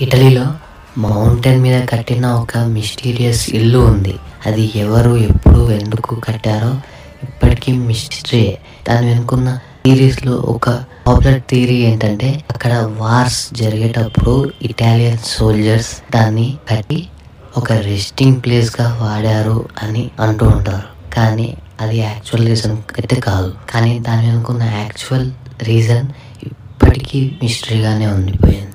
ఇటలీలో మౌంటైన్ మీద కట్టిన ఒక మిస్టీరియస్ ఇల్లు ఉంది. అది ఎవరు ఎప్పుడు ఎందుకు కట్టారో ఇప్పటికీ మిస్టరీ దాని వెనుకున్న థీరీస్లో ఒక పాపులర్ థీరీ ఏంటంటే అక్కడ వార్స్ జరిగేటప్పుడు ఇటాలియన్ సోల్జర్స్ దాన్ని కట్టి ఒక రెస్టింగ్ ప్లేస్గా వాడారు అని అంటూ ఉంటారు. కానీ అది యాక్చువల్ రీజన్ అయితే కాదు. కానీ దాని వెనుకున్న యాక్చువల్ రీజన్ ఇప్పటికీ మిస్టరీగానే ఉండిపోయింది.